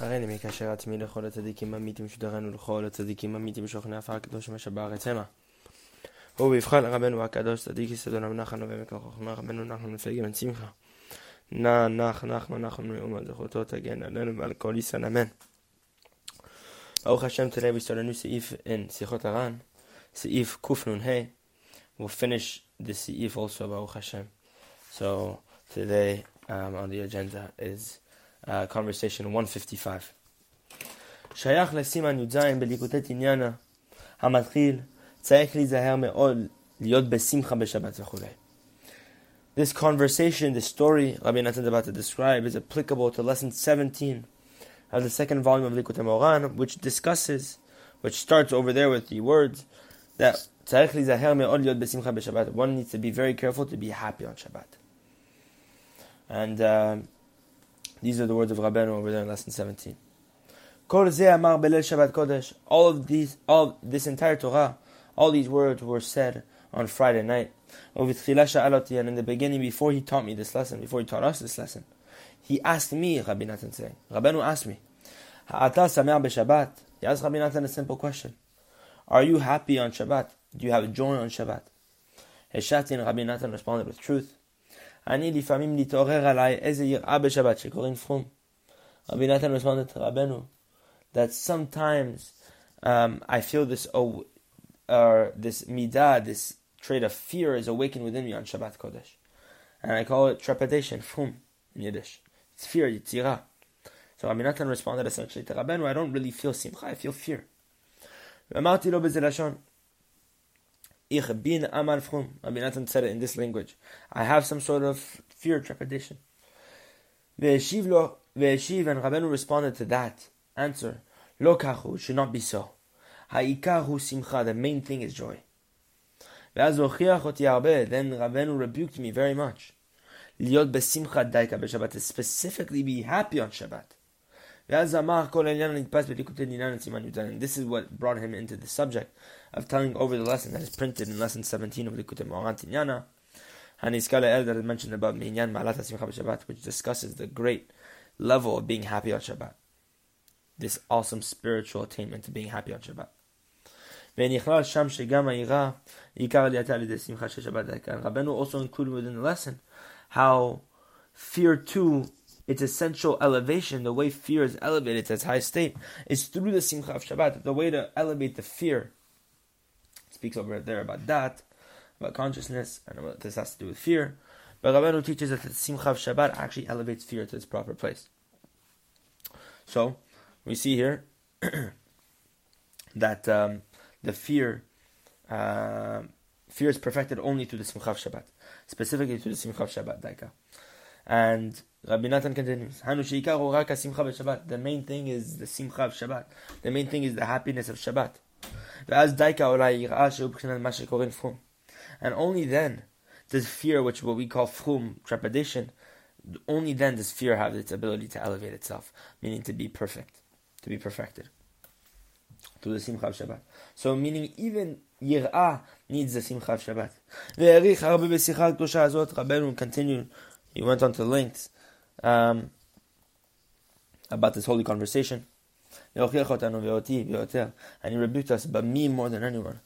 הריני מקשר עצמי לכל הצדיקים המיתים שדרנו לכל הצדיקים המיתים שוכני עפר הקדוש מה שבארץ המה. הוא ויבחר לרבנו הקדוש צדיק יסודו למנחנו ומכוחנו רבנו נחנו נפלגי בן שמחה. נא נח נחנו נחנו נאום על זכותו תגן עלינו ועל כל ישראל אמן. ברוך השם today we start a new סעיף in שיחות הר"ן, סעיף קנ"ה. We'll finish the סעיף also ברוך השם. So today um, on the agenda is uh, conversation 155. This conversation, this story Rabbi Nathan is about to describe is applicable to lesson 17 of the second volume of Likutei Moharan, which discusses, which starts over there with the words that צריך להיזהר מאוד להיות One needs to be very careful to be happy on Shabbat. And um, these are the words of Rabbeinu over there in lesson 17. All of these, all this entire Torah, all these words were said on Friday night. And in the beginning, before he taught me this lesson, before he taught us this lesson, he asked me, Rabbi Nathan saying, Rabbeinu asked me, He asked Rabbi Nathan a simple question. Are you happy on Shabbat? Do you have joy on Shabbat? Heshati and Rabbi Nathan responded with truth. אני לפעמים להתעורר עליי איזה יראה בשבת שקוראים פרום. רבי נתן responded to Rabenu that sometimes um, I feel this oh, uh, this midah, this trait of fear is awakened within me on Shabbat Kodesh. And I call it trepidation, fum, in Yiddish. It's fear, yitzira. So Rabbi Natan responded essentially to Rabenu, I don't really feel simcha, I feel fear. ואמרתי לו בזה לשון, Ich bin amal frum. Rabbi Nathan said it in this language. I have some sort of fear, trepidation. Ve'eshiv and Rabbeinu responded to that answer. Lo kachu, should not be so. Ha'ikar hu simcha, the main thing is joy. Then Rabbeinu rebuked me very much. Liot besimcha daika b'Shabbat, specifically be happy on Shabbat. And This is what brought him into the subject of telling over the lesson that is printed in lesson 17 of Likutei Moharan Tinyana. And Iskala El that is mentioned about Minyan Malat Simcha Shabbat, which discusses the great level of being happy on Shabbat. This awesome spiritual attainment to being happy on Shabbat. ונכלל שם שגם העירה עיקר עלייתה על ידי שמחה של שבת Rabbeinu also included within the lesson how fear too its essential elevation, the way fear is elevated to its high state, is through the Simcha of Shabbat. The way to elevate the fear speaks over there about that, about consciousness, and what this has to do with fear. But Rabbeinu teaches that the Simcha of Shabbat actually elevates fear to its proper place. So, we see here that um, the fear, uh, fear is perfected only through the Simcha of Shabbat, specifically through the Simcha of Shabbat, Daika. And Rabbi Nathan continues, The main thing is the simcha of Shabbat. The main thing is the happiness of Shabbat. And only then does fear, which what we call frum, trepidation, only then does fear have its ability to elevate itself, meaning to be perfect, to be perfected. Through the simcha of Shabbat. So meaning even yir'ah needs the simcha of Shabbat. Rabbeinu continued, he went on to lengths um, about this holy conversation. And he rebuked us, but me more than anyone.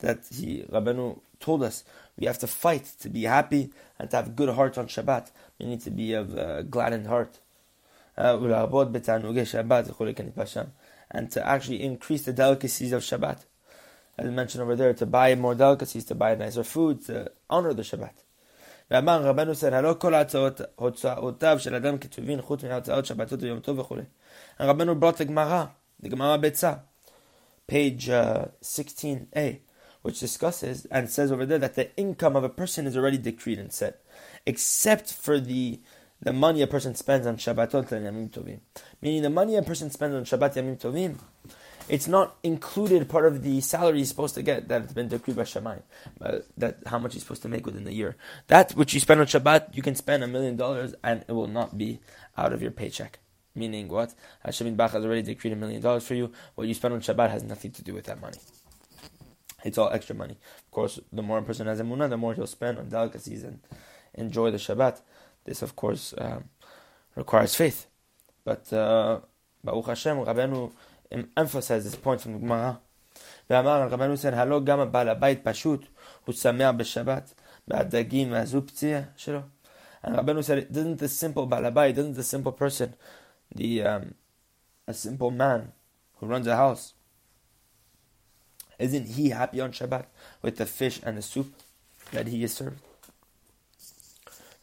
That he, Rabbeinu told us we have to fight to be happy and to have good heart on Shabbat. We need to be of a gladdened heart. Uh, and to actually increase the delicacies of Shabbat. As mentioned over there, to buy more delicacies, to buy nicer food, to honor the Shabbat. ואמר רבנו said, הלא כל הוצאותיו של אדם כתובין חוץ מהוצאות שבתות ויום טוב וכו'. And רבנו brought the Gemara, the Gemara Betzah, page uh, 16a, which discusses and says over there that the income of a person is already decreed and set, except for the the money a person spends on Shabbatot and Yamim Tovim. Meaning the money a person spends on Shabbat Yamim Tovim it's not included part of the salary he's supposed to get that has been decreed by Shamayim, uh, that how much he's supposed to make within the year. That which you spend on Shabbat, you can spend a million dollars and it will not be out of your paycheck. Meaning what? Hashem Bach has already decreed a million dollars for you. What you spend on Shabbat has nothing to do with that money. It's all extra money. Of course, the more a person has emunah, the more he'll spend on delicacies and enjoy the Shabbat. This, of course, um, requires faith. But uh, Baruch Hashem, Rabbeinu emphasized this point from the Gemara. ואמר, רבנו said, הלא גם הבעל הבית פשוט, הוא שמח בשבת, מהדגים והזופציה שלו. And Rabbeinu said, doesn't the simple balabai, doesn't the simple person, the um, a simple man who runs a house, isn't he happy on Shabbat with the fish and the soup that he is served?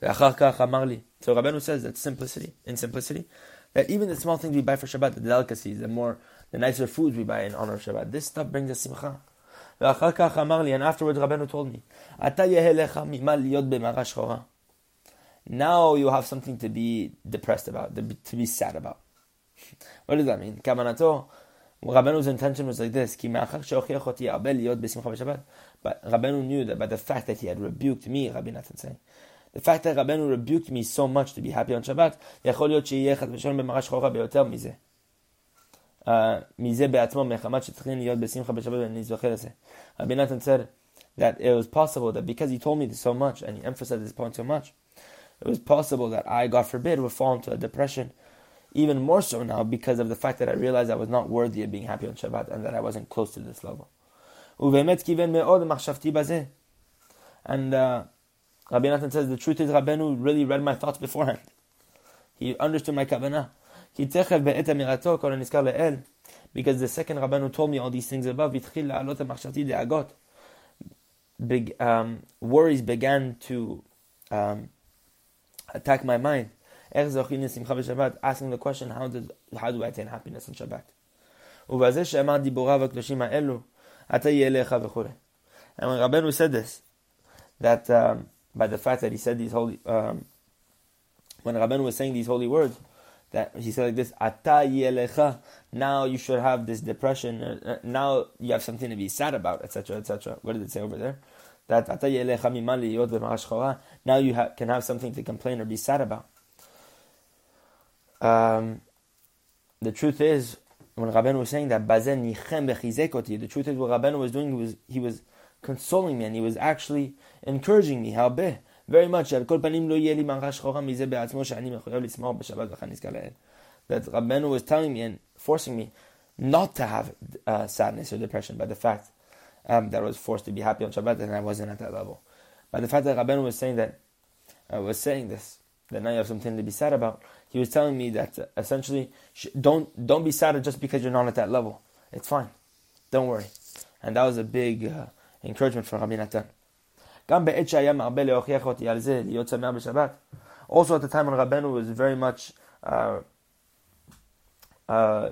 So Rabbeinu says that simplicity, in simplicity, that even the small things we buy for Shabbat, the delicacies, the more, the nicer foods we buy in honor of Shabbat, this stuff brings us simcha. And afterwards Rabbeinu told me, now you have something to be depressed about, to be sad about. what does that mean? Rabbenu's intention was like this, but Rabbenu knew that by the fact that he had rebuked me, Rabbi Nathan saying, the fact that Rabbenu rebuked me so much to be happy on Shabbat, יכול להיות שיהיה חד ושלום במראה שחורה ביותר מזה. מזה בעצמו, מחמת שצריכים להיות בשמחה בשבת ואני זוכר את זה. Rabbi Nathan said that it was possible that because he told me this so much and he emphasized this point so much, it was possible that I, God forbid, would fall into a depression even more so now because of the fact that I realized I was not worthy of being happy on Shabbat and that I wasn't close to this level. And uh, Rabbi Nathan says the truth is Rabbeinu really read my thoughts beforehand. He understood my kavanah. Because the second Rabbeinu told me all these things above, big um, worries began to um, attack my mind. Asking the question, how, how do I attain happiness in Shabbat? And when Rabbeinu said this, that um, by the fact that he said these holy, um, when Rabbeinu was saying these holy words, that he said like this, Ata now you should have this depression, uh, uh now you have something to be sad about, etc., etc. What did it say over there? That now you ha- can have something to complain or be sad about. Um, the truth is, when Rabbeinu was saying that, Bazen nychembehizekoti, the truth is what Rabbeinu was doing was he was consoling me and he was actually encouraging me. How beh? Very much. That Rabbeinu was telling me and forcing me not to have uh, sadness or depression by the fact um, that I was forced to be happy on Shabbat and I wasn't at that level. By the fact that Rabbeinu was saying that, I uh, was saying this, that now you have something to be sad about. He was telling me that uh, essentially, don't don't be sad just because you're not at that level. It's fine, don't worry. And that was a big uh, encouragement from Rabbi Natan. Also at the time when Rabbeinu was very much uh, uh,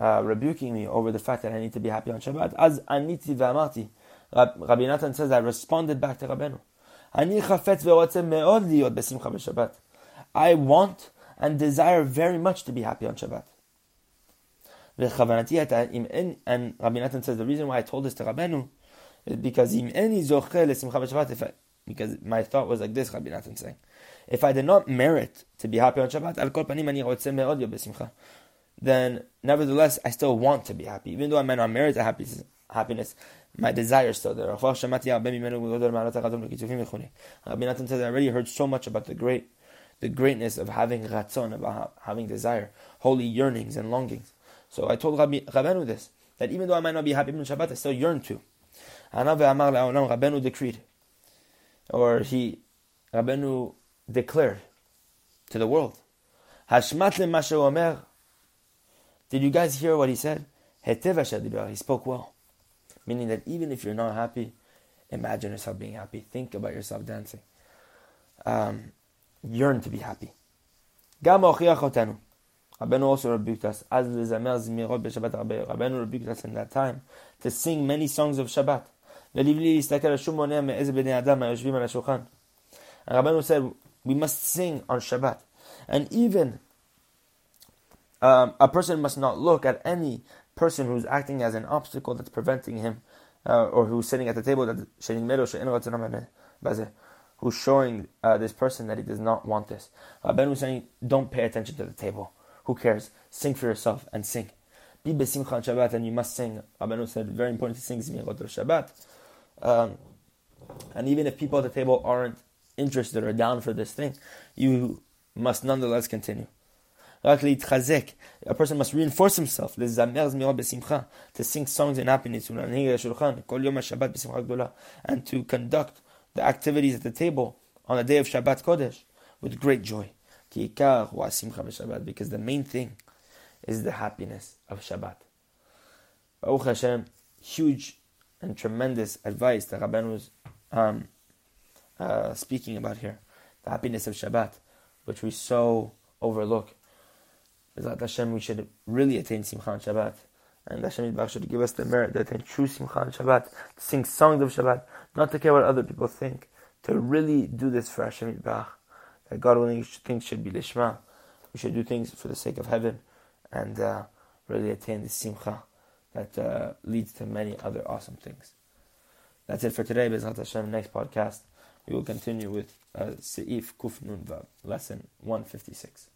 uh, rebuking me over the fact that I need to be happy on Shabbat. As aniti v'amarti, Rabbi Natan says I responded back to Rabbeinu. אני חפץ ורוצה מאוד להיות בשמחה בשבת. I want and desire very much to be happy on Shabbat. וכוונתי הייתה, and Rabbi Natan says, the reason why I told this to because im eni zochel esimcha b'Shabbat. If I, because my thought was like this, Rabbi Nathan saying, if I did not merit to be happy on Shabbat, al kol panim ani rotzeh me'od yo b'simcha. Then, nevertheless, I still want to be happy, even though I may not merit a happy, happiness. My desire is still there. Rabbi Nathan says, I already heard so much about the great, the greatness of having ratzon, about having desire, holy yearnings and longings. So I told Rabbi Rabbeinu this, that even though I might not be happy on Shabbat, I still yearn to. Rabbeinu decreed, or he, Rabbeinu declared to the world, Did you guys hear what he said? He spoke well. Meaning that even if you're not happy, imagine yourself being happy. Think about yourself dancing. Um, yearn to be happy. Rabbeinu also rebuked us. As Rabbeinu rebuked us in that time to sing many songs of Shabbat. And Rabbeinu said, we must sing on Shabbat. And even um, a person must not look at any person who's acting as an obstacle that's preventing him, uh, or who's sitting at the table that who's showing uh, this person that he does not want this. Ben was saying, don't pay attention to the table. Who cares? Sing for yourself and sing. Be besimcha on Shabbat and you must sing. Rabbeinu said, very important to sing Zemirot of Shabbat. Um, and even if people at the table aren't interested or down for this thing, you must nonetheless continue. A person must reinforce himself to sing songs in happiness and to conduct the activities at the table on the day of Shabbat Kodesh with great joy. Because the main thing is the happiness of Shabbat. Baruch Hashem, huge and tremendous advice that Rabban was um, uh, speaking about here. The happiness of Shabbat, which we so overlook. Bezat Hashem, we should really attain Simcha on Shabbat. And Hashem Yitbach should give us the merit to attain true Simcha on Shabbat, to sing songs of Shabbat, not to care what other people think, to really do this for Hashem Yitbach. That God willing things should be Lishma. We should do things for the sake of heaven and uh, really attain the Simcha that uh, leads to many other awesome things. That's it for today. Bezat Hashem, next podcast, we will continue with uh, Seif Kuf Nun Vav, lesson 156.